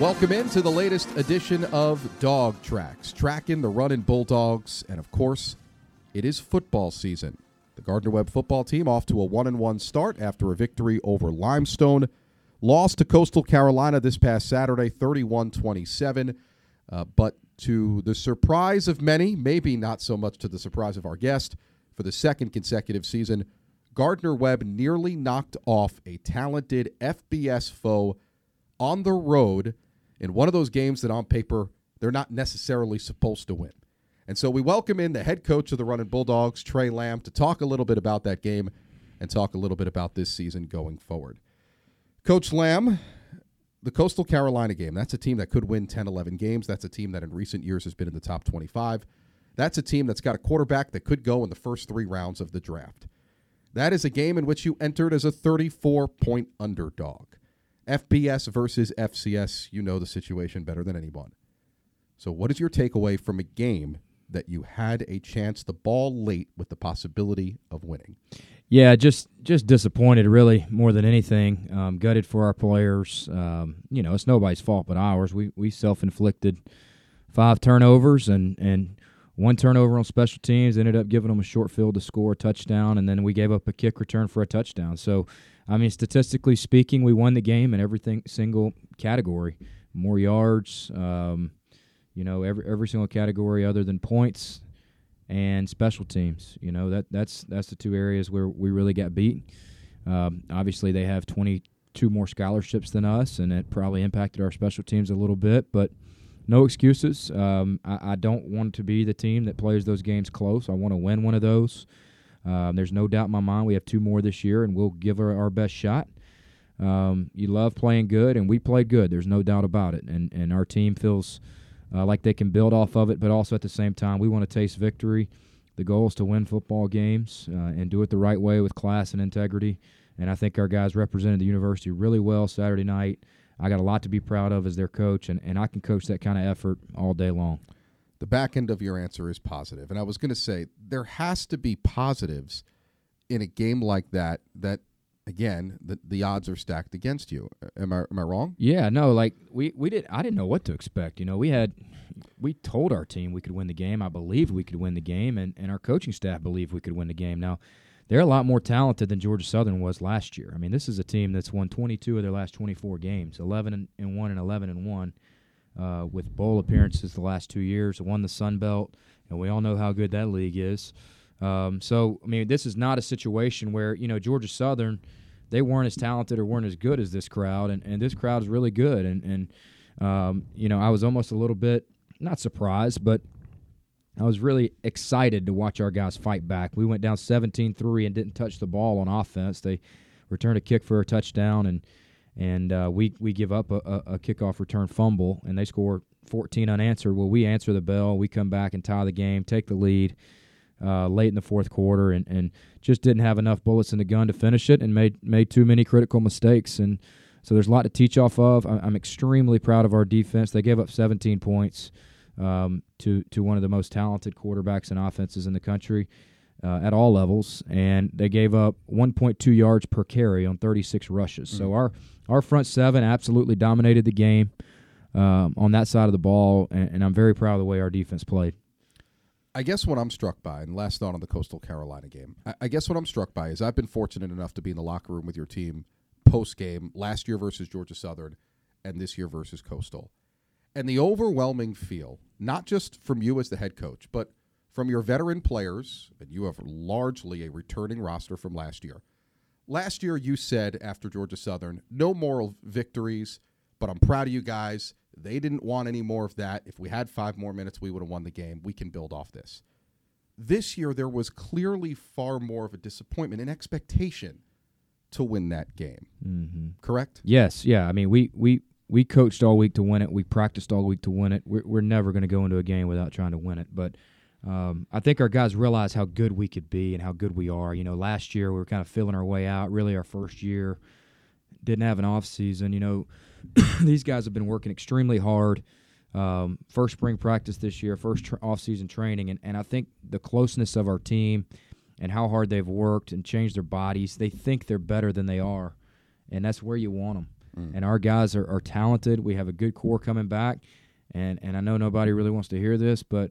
Welcome into the latest edition of Dog Tracks, tracking the running Bulldogs, and of course, it is football season. The Gardner Webb football team off to a one and one start after a victory over Limestone, lost to Coastal Carolina this past Saturday, 31-27. Uh, but to the surprise of many, maybe not so much to the surprise of our guest, for the second consecutive season, Gardner Webb nearly knocked off a talented FBS foe on the road in one of those games that on paper they're not necessarily supposed to win. And so we welcome in the head coach of the Running Bulldogs, Tre Lamb, to talk a little bit about that game and talk a little bit about this season going forward. Coach Lamb, the Coastal Carolina game, that's a team that could win 10, 11 games. That's a team that in recent years has been in the top 25. That's a team that's got a quarterback that could go in the first three rounds of the draft. That is a game in which you entered as a 34 point underdog. FBS versus FCS, you know the situation better than anyone. So, what is your takeaway from a game that you had a chance the ball late with the possibility of winning? Yeah, just just disappointed, really, more than anything. Um, gutted for our players. Um, you know, it's nobody's fault but ours. We we self inflicted five turnovers and and one turnover on special teams. Ended up giving them a short field to score a touchdown, and then we gave up a kick return for a touchdown. So I mean, statistically speaking, we won the game in everything single category. More yards, um, you know, every every single category other than points and special teams. You know that that's that's the two areas where we really got beat. Um, obviously, they have 22 more scholarships than us, and it probably impacted our special teams a little bit. But no excuses. Um, I, I, don't want to be the team that plays those games close. I want to win one of those. Um, there's no doubt in my mind we have two more this year, and we'll give her our best shot. Um, you love playing good, and we played good. There's no doubt about it. And and our team feels uh, like they can build off of it, but also at the same time, we want to taste victory. The goal is to win football games uh, and do it the right way with class and integrity. And I think our guys represented the university really well Saturday night. I got a lot to be proud of as their coach, and, and I can coach that kind of effort all day long. The back end of your answer is positive. And I was going to say there has to be positives in a game like that that again the, the odds are stacked against you. Am i am i wrong? Yeah no like we we did i didn't know what to expect you know? We had we told our team we could win the game. I believed we could win the game and and our coaching staff believed we could win the game. Now they're a lot more talented than georgia southern was last year i mean this is a team that's won 22 of their last 24 games 11 and 1 and 11 and 1 uh, with bowl appearances the last two years. Won the Sun Belt, and we all know how good that league is. Um, so, I mean, this is not a situation where you know Georgia Southern, they weren't as talented or weren't as good as this crowd, and, and this crowd is really good. And and um, you know, I was almost a little bit not surprised, but I was really excited to watch our guys fight back. We went down 17-3 and didn't touch the ball on offense. They returned a kick for a touchdown and and uh, we we give up a, a, kickoff return fumble, and they score 14 unanswered. Well, we answer the bell, we come back and tie the game, take the lead uh, late in the fourth quarter, and, and just didn't have enough bullets in the gun to finish it, and made made too many critical mistakes, and so there's a lot to teach off of. I'm extremely proud of our defense. They gave up 17 points um, to to one of the most talented quarterbacks and offenses in the country uh, at all levels, and they gave up 1.2 yards per carry on 36 rushes. Mm-hmm. So our our front seven absolutely dominated the game um, on that side of the ball, and, and, I'm very proud of the way our defense played. I guess what I'm struck by, and last thought on the Coastal Carolina game, I, I guess what I'm struck by is I've been fortunate enough to be in the locker room with your team post game last year versus Georgia Southern, and this year versus Coastal, and the overwhelming feel, not just from you as the head coach, but from your veteran players, and you have largely a returning roster from last year. Last year, you said after Georgia Southern, no moral victories, but I'm proud of you guys. They didn't want any more of that. If we had five more minutes, we would have won the game. We can build off this. This year, there was clearly far more of a disappointment and expectation to win that game. Mm-hmm. Correct? Yes. Yeah. I mean, we we we coached all week to win it. We practiced all week to win it. We're, we're never going to go into a game without trying to win it. But um, I think our guys realize how good we could be and how good we are. You know, last year we were kind of feeling our way out. Really, our first year didn't have an off season. You know, these guys have been working extremely hard. Um, first spring practice this year, first tra- off season training, and, and I think the closeness of our team and how hard they've worked and changed their bodies, they think they're better than they are, and that's where you want them. Mm. and our guys are, are talented. We have a good core coming back, and and I know nobody really wants to hear this, but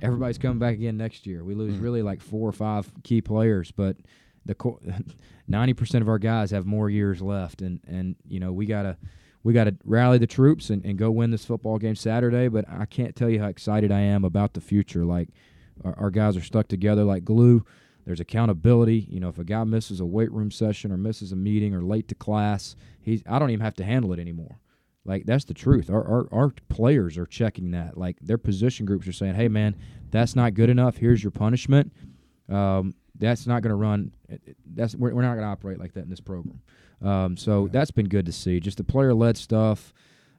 everybody's coming back again next year. We lose Mm. really like four or five key players, but the ninety percent of our guys have more years left, and and you know we gotta we gotta rally the troops and, and go win this football game Saturday. But I can't tell you how excited I am about the future. Like our, our guys are stuck together like glue. There's accountability. You know, if a guy misses a weight room session or misses a meeting or late to class, he's I don't even have to handle it anymore. Like that's the truth. Our, our our players are checking that. Like their position groups are saying, "Hey, man, that's not good enough. Here's your punishment." Um, that's not going to run. That's we're, we're not going to operate like that in this program. Um, so that's been good to see. Just the player led stuff.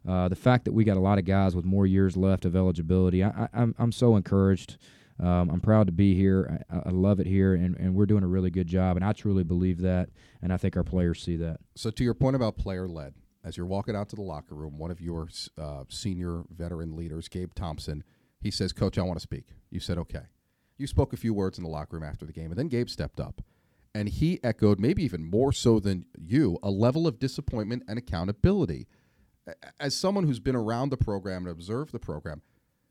Uh, the fact that we got a lot of guys with more years left of eligibility. I, I, I'm I'm so encouraged. Um, I'm proud to be here. I, I love it here, and, and we're doing a really good job. And I truly believe that, and I think our players see that. So, to your point about player led, as you're walking out to the locker room, one of your uh, senior veteran leaders, Gabe Thompson, he says, Coach, I want to speak. You said, okay. You spoke a few words in the locker room after the game, and then Gabe stepped up. And he echoed, maybe even more so than you, a level of disappointment and accountability. As someone who's been around the program and observed the program,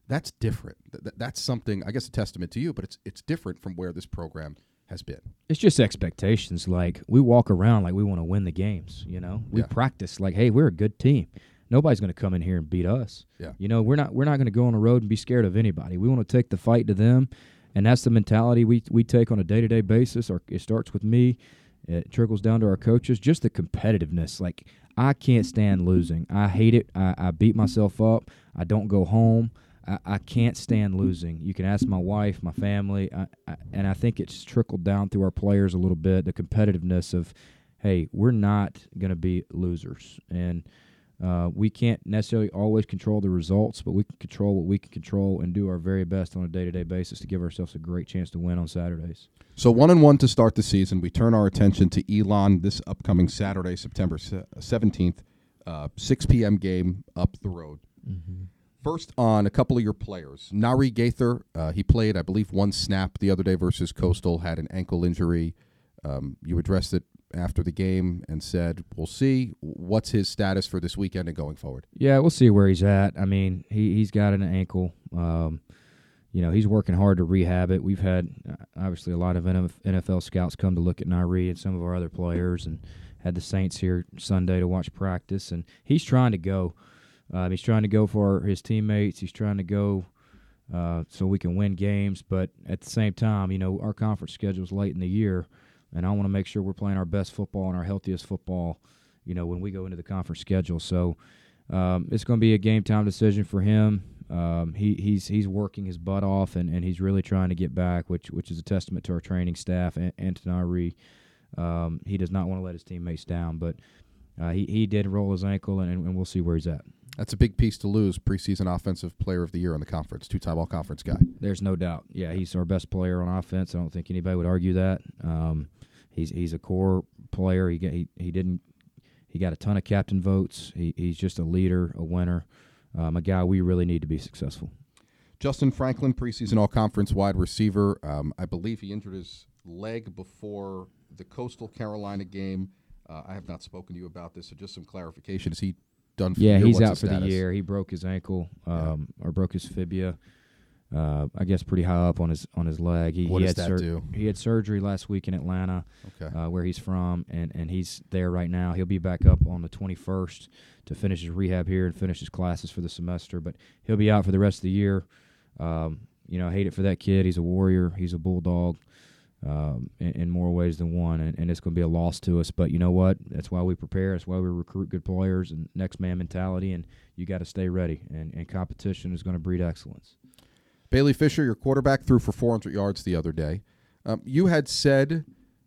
that's different. Th- that's something, I guess, a testament to you, but it's it's different from where this program has been. It's just expectations. Like we walk around like we want to win the games. You know, we Yeah. practice like, hey, we're a good team. Nobody's going to come in here and beat us. Yeah. You know, we're not we're not going to go on the road and be scared of anybody. We want to take the fight to them, and that's the mentality we we take on a day to day basis. Or it starts with me. It trickles down to our coaches. Just the competitiveness. Like I can't stand losing. I hate it. I, I beat myself up. I don't go home. I, I can't stand losing. You can ask my wife, my family, I, I, and I think it's trickled down through our players a little bit. The competitiveness of, hey, we're not going to be losers, and uh, we can't necessarily always control the results, but we can control what we can control and do our very best on a day-to-day basis to give ourselves a great chance to win on Saturdays. So one and one to start the season. We turn our attention to Elon this upcoming Saturday, September seventeenth, uh, six p.m. game up the road. First on a couple of your players, Narii Gaither. Uh, he played, I believe, one snap the other day versus Coastal. Had an ankle injury. Um, you addressed it after the game and said, "We'll see. What's his status for this weekend and going forward?" Yeah, we'll see where he's at. I mean, he he's got an ankle. Um, you know, he's working hard to rehab it. We've had uh, obviously a lot of NFL scouts come to look at Narii and some of our other players, and had the Saints here Sunday to watch practice. And he's trying to go. Um, he's trying to go for his teammates. He's trying to go uh, so we can win games. But at the same time, you know, our conference schedule is late in the year, and I want to make sure we're playing our best football and our healthiest football. You know, when we go into the conference schedule, so um, it's going to be a game time decision for him. Um, he, he's he's working his butt off, and, and he's really trying to get back, which which is a testament to our training staff and, and to Narii. Um, he does not want to let his teammates down, but uh, he he did roll his ankle, and, and we'll see where he's at. That's a big piece to lose. Preseason Offensive Player of the Year in the conference, two-time All-Conference guy. There's no doubt. Yeah, he's our best player on offense. I don't think anybody would argue that. Um, he's he's a core player. He got, he he didn't he got a ton of captain votes. He he's just a leader, a winner, um, a guy we really need to be successful. Justin Franklin, preseason All Conference wide receiver. Um, I believe he injured his leg before the Coastal Carolina game. Uh, I have not spoken to you about this, so just some clarification. Is he done Yeah, he's What's out for the year. He broke his ankle, um, or broke his fibia. Uh, I guess pretty high up on his on his leg. He, What he does had that do? He had surgery last week in Atlanta, Okay. uh, where he's from, and, and he's there right now. He'll be back up on the 21st to finish his rehab here and finish his classes for the semester. But he'll be out for the rest of the year. Um, you know, I hate it for that kid. He's a warrior. He's a bulldog. Um, in, in more ways than one, and, and it's going to be a loss to us. But you know what? That's why we prepare. That's why we recruit good players and next man mentality. And you got to stay ready. And, and competition is going to breed excellence. Bailey Fisher, your quarterback, threw for 400 yards the other day. Um, you had said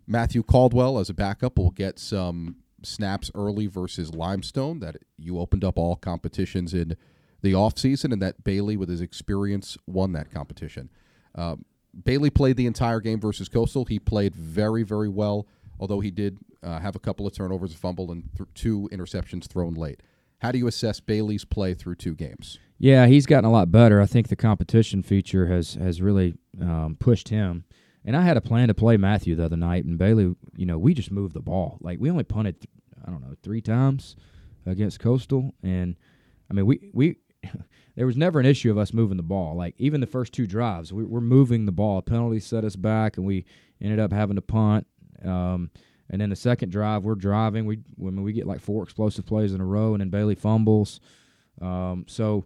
Matthew Caldwell as a backup will get some snaps early versus Limestone, that you opened up all competitions in the offseason, and that Bailey, with his experience, won that competition. Um, Bailey played the entire game versus Coastal. He played very, very well, although he did uh, have a couple of turnovers, a fumble, and th- two interceptions thrown late. How do you assess Bailey's play through two games? Yeah, he's gotten a lot better. I think the competition feature has has really um, pushed him. And I had a plan to play Matthew the other night, and Bailey, you know, we just moved the ball. Like we only punted, I don't know, three times. against Coastal, and I mean we we there was never an issue of us moving the ball. Like even the first two drives, we, we're moving the ball. A penalty set us back, and we ended up having to punt. Um, and then the second drive, we're driving. We when we get like four explosive plays in a row, and then Bailey fumbles. Um, so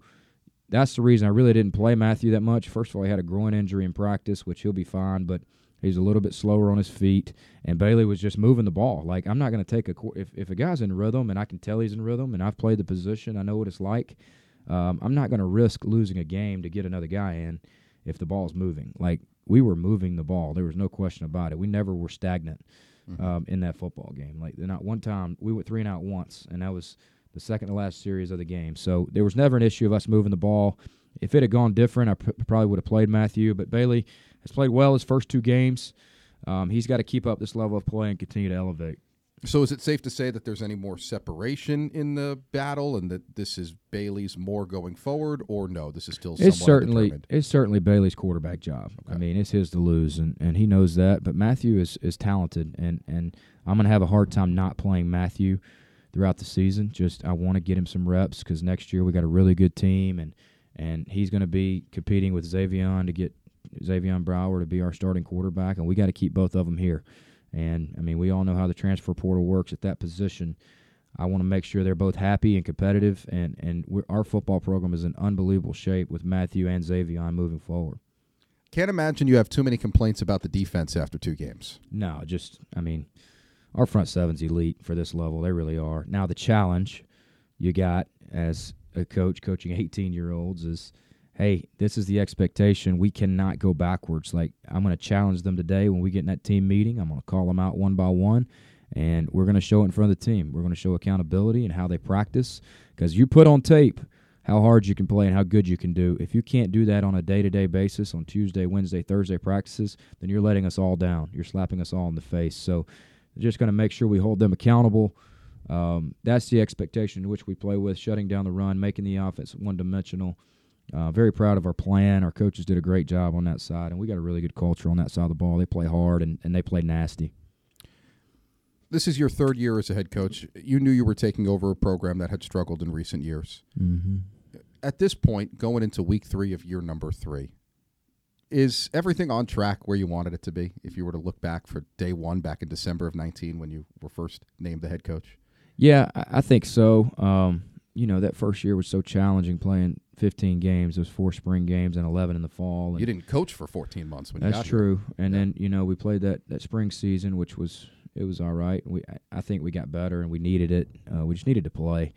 that's the reason I really didn't play Matthew that much. First of all, he had a groin injury in practice, which he'll be fine, but he's a little bit slower on his feet. And Bailey was just moving the ball. Like I'm not going to take a if if a guy's in rhythm and I can tell he's in rhythm and I've played the position, I know what it's like. Um, I'm not going to risk losing a game to get another guy in if the ball's moving. Like we were moving the ball, there was no question about it. We never were stagnant mm-hmm. um, in that football game. Like not one time we went three and out once, and that was the second to last series of the game. So there was never an issue of us moving the ball. If it had gone different, I pr- probably would have played Matthew. But Bailey has played well his first two games. Um, he's got to keep up this level of play and continue to elevate. So is it safe to say that there's any more separation in the battle, and that this is Bailey's more going forward, or no? This is still it's certainly it's certainly Bailey's quarterback job. Okay. I mean, it's his to lose, and, and he knows that. But Matthew is is talented, and and I'm going to have a hard time not playing Matthew throughout the season. Just I want to get him some reps because next year we got a really good team, and and he's going to be competing with Xavier to get Xavier Brower to be our starting quarterback, and we got to keep both of them here. And I mean, we all know how the transfer portal works at that position. I want to make sure they're both happy and competitive, and and our football program is in unbelievable shape with Matthew and Xavier moving forward. Can't imagine you have too many complaints about the defense after two games. No, just I mean, our front seven's elite for this level. They really are. Now the challenge you got as a coach coaching 18 year olds is hey, this is the expectation. We cannot go backwards. Like I'm going to challenge them today when we get in that team meeting. I'm going to call them out one by one, and we're going to show it in front of the team. We're going to show accountability and how they practice because you put on tape how hard you can play and how good you can do. If you can't do that on a day to day basis on Tuesday, Wednesday, Thursday practices, then you're letting us all down. You're slapping us all in the face. So just going to make sure we hold them accountable. Um, that's the expectation in which we play with, shutting down the run, making the offense one dimensional. Uh, very proud of our plan. Our coaches did a great job on that side, and we got a really good culture on that side of the ball. They play hard and, and they play nasty. This is your third year as a head coach. You knew you were taking over a program that had struggled in recent years. Mm-hmm. At this point, going into week three of year number three, is everything on track where you wanted it to be? If you were to look back for day one, back in December of 19, when you were first named the head coach? Yeah, I think so. Um, you know, that first year was so challenging playing 15 games. Those four spring games and 11 in the fall. you didn't coach for 14 months when that's true. Here. And yeah. then you know we played that that spring season, which was it was all right. We I think we got better and we needed it. Uh, we just needed to play.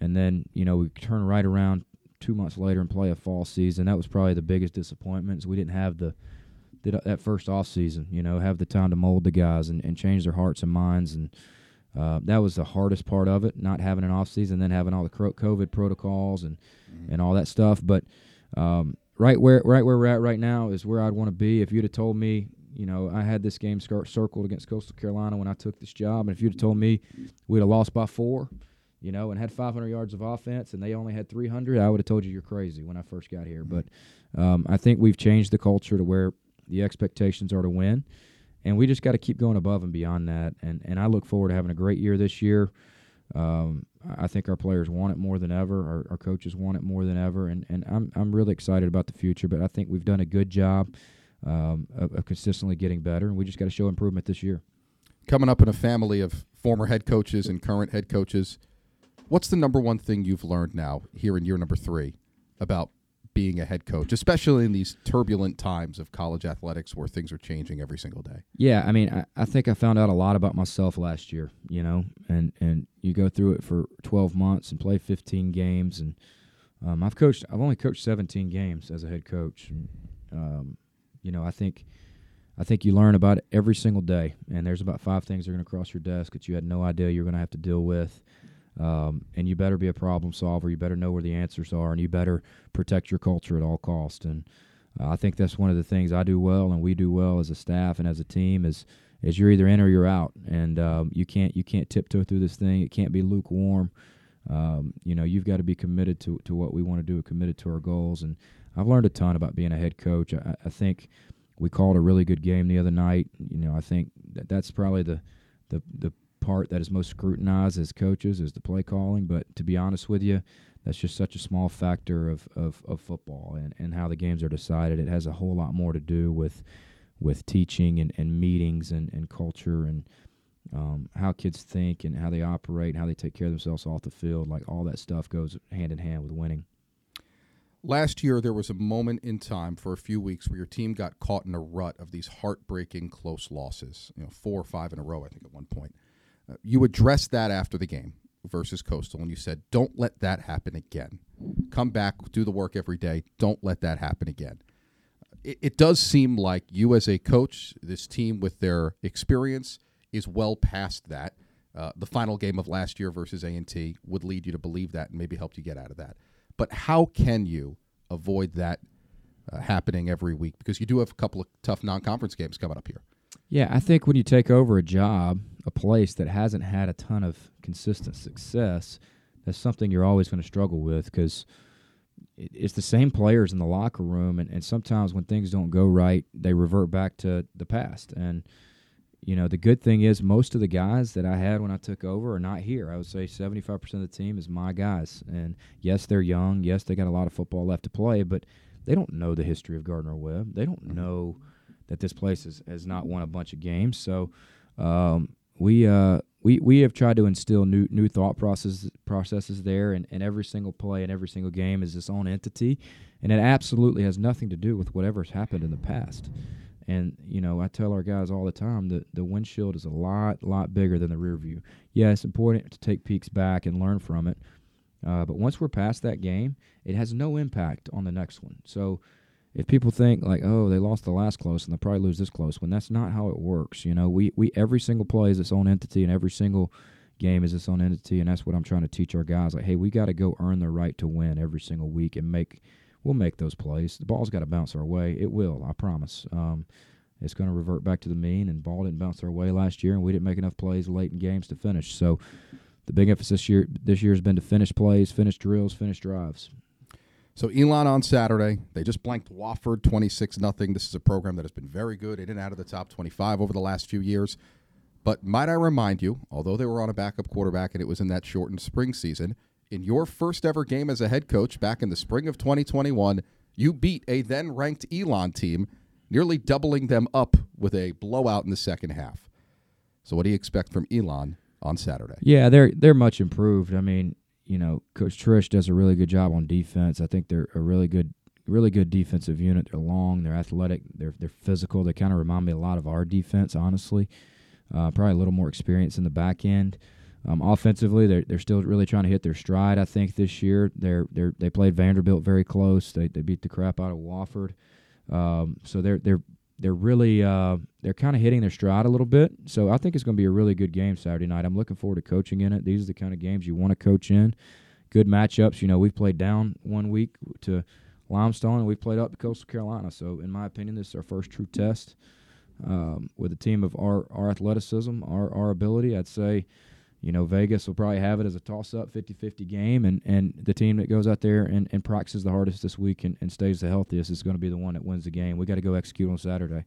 And then you know we turned right around two months later and play a fall season. That was probably the biggest disappointment. Is we didn't have the that first off season. You know, have the time to mold the guys and, and change their hearts and minds and. Uh, that was the hardest part of it, not having an off season, then having all the COVID protocols and mm-hmm. and all that stuff. But um, right where right where we're at right now is where I'd want to be. If you'd have told me, you know, I had this game circled against Coastal Carolina when I took this job, and if you'd have told me we'd have lost by four, you know, and had 500 yards of offense, and they only had 300, I would have told you you're crazy when I first got here. Mm-hmm. But um, I think we've changed the culture to where the expectations are to win, and we just got to keep going above and beyond that. And and I look forward to having a great year this year. Um, I think our players want it more than ever. Our, our, coaches want it more than ever, and, and I'm I'm really excited about the future. But I think we've done a good job um, of, of, consistently getting better, and we just got to show improvement this year. Coming up in a family of former head coaches and current head coaches, what's the number one thing you've learned now here in year number three about being a head coach, especially in these turbulent times of college athletics where things are changing every single day? Yeah, I mean, I, I, think I found out a lot about myself last year, you know, and, and you go through it for 12 months and play 15 games. And um, I've coached, I've only coached 17 games as a head coach. Um, you know, I think. I think you learn about it every single day, and there's about five things that are going to cross your desk that you had no idea you're going to have to deal with. Um, and you better be a problem solver. You better know where the answers are, and you better protect your culture at all costs. And uh, I think that's one of the things I do well, and we do well as a staff and as a team is is you're either in or you're out, and um, you can't you can't tiptoe through this thing. It can't be lukewarm. Um, you know, you've got to be committed to to what we want to do, committed to our goals. And I've learned a ton about being a head coach. I, I think we called a really good game the other night. You know, I think that that's probably the the the part that is most scrutinized as coaches is the play calling. But to be honest with you, that's just such a small factor of, of, of football and, and how the games are decided. It has a whole lot more to do with with teaching and, and meetings and, and culture and um, how kids think and how they operate and how they take care of themselves off the field. Like all that stuff goes hand in hand with winning. Last year, there was a moment in time for a few weeks where your team got caught in a rut of these heartbreaking close losses. You know, four or five in a row, I think, at one point. You addressed that after the game versus Coastal, and you said, "Don't let that happen again. Come back, do the work every day. Don't let that happen again." It, it does seem like you, as a coach, this team with their experience, is well past that. Uh, the final game of last year versus A and T would lead you to believe that, and maybe help you get out of that. But how can you avoid that uh, happening every week? Because you do have a couple of tough non-conference games coming up here. Yeah, I think when you take over a job, a place that hasn't had a ton of consistent success, that's something you're always going to struggle with because it's the same players in the locker room, and, and sometimes when things don't go right, they revert back to the past. And you know, the good thing is most of the guys that I had when I took over are not here. I would say 75% of the team is my guys. And yes, they're young. Yes, they got a lot of football left to play, but they don't know the history of Gardner Webb. They don't mm-hmm. That this place has, has not won a bunch of games. So um, we uh, we we have tried to instill new new thought processes processes there, and, and every single play and every single game is its own entity, and it absolutely has nothing to do with whatever's happened in the past. And you know, I tell our guys all the time that the windshield is a lot, lot bigger than the rear view. Yeah, it's important to take peeks back and learn from it. Uh, but once we're past that game, it has no impact on the next one. So if people think like, oh, they lost the last close and they'll probably lose this close when that's not how it works. You know, we we every single play is its own entity, and every single game is its own entity, and that's what I'm trying to teach our guys. Like, hey, we got to go earn the right to win every single week and make we'll make those plays. The ball's got to bounce our way. It will, I promise. Um, it's going to revert back to the mean, and ball didn't bounce our way last year, and we didn't make enough plays late in games to finish. So the big emphasis year this year has been to finish plays, finish drills, finish drives. So Elon on Saturday, they just blanked Wofford 26 nothing. This is a program that has been very good in and out of the top 25 over the last few years. But might I remind you, although they were on a backup quarterback and it was in that shortened spring season, in your first ever game as a head coach back in the spring of 2021, you beat a then ranked Elon team, nearly doubling them up with a blowout in the second half. So, what do you expect from Elon on Saturday? Yeah, they're they're much improved. I mean, you know, Coach Trish does a really good job on defense. I think they're a really good, really good defensive unit. They're long, they're athletic, they're they're physical. They kind of remind me a lot of our defense, honestly. Uh, probably a little more experience in the back end. Um, offensively, they're they're still really trying to hit their stride. I think this year they're they they played Vanderbilt very close. They they beat the crap out of Wofford. Um, so they're they're they're really uh, they're kind of hitting their stride a little bit. So I think it's going to be a really good game Saturday night. I'm looking forward to coaching in it. These are the kind of games you want to coach in. Good matchups. You know, we've played down one week to Limestone, and we played up to Coastal Carolina. So in my opinion, this is our first true test um, with a team of our our athleticism, our our ability. I'd say you know, Vegas will probably have it as a toss up 50 50 game, and, and the team that goes out there and, and practices the hardest this week and, and stays the healthiest is going to be the one that wins the game. We got to go execute on Saturday.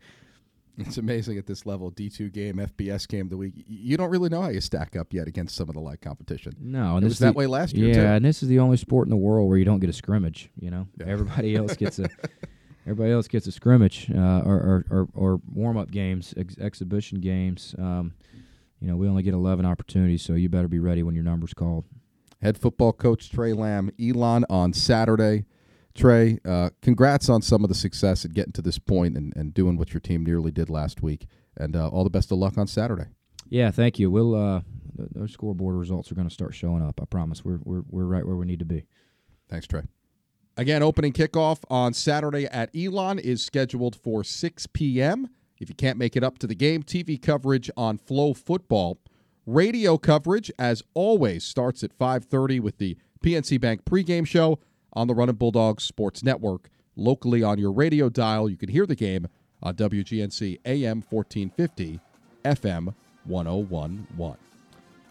It's amazing at this level, D2 game, FBS game the week. You don't really know how you stack up yet against some of the like competition. No, and it was that way last year. Yeah, too. and this is the only sport in the world where you don't get a scrimmage. You know, yeah. everybody else gets a everybody else gets a scrimmage uh, or, or, or, or warm up games, ex- exhibition games. Um, you know, we only get 11 opportunities, so you better be ready when your number's called. Head football coach Tre Lamb, Elon on Saturday. Tre, uh, congrats on some of the success at getting to this point and, and doing what your team nearly did last week. And uh, all the best of luck on Saturday. Yeah, thank you. We'll uh, those scoreboard results are going to start showing up. I promise. We're we're we're right where we need to be. Thanks, Tre. Again, opening kickoff on Saturday at Elon is scheduled for 6 p.m. If you can't make it up to the game, TV coverage on FloFootball. Radio coverage, as always, starts at 5:30 with the PNC Bank pregame show on the Running Bulldogs Sports Network. Locally on your radio dial, you can hear the game on WGNC AM 1450, FM 1011.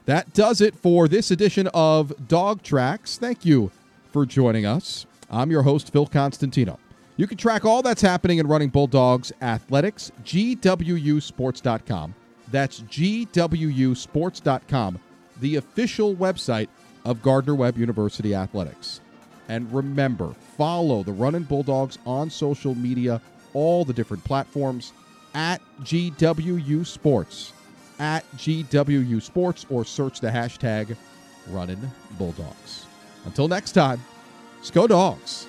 That does it for this edition of Dog Tracks. Thank you for joining us. I'm your host, Phil Constantino. You can track all that's happening in running Bulldogs athletics, GWUsports.com. That's GWUsports.com, the official website of Gardner Webb University Athletics. And remember, follow the Running Bulldogs on social media, all the different platforms at GWU Sports, at GWU Sports, or search the hashtag Running Bulldogs. Until next time, Sco Dogs.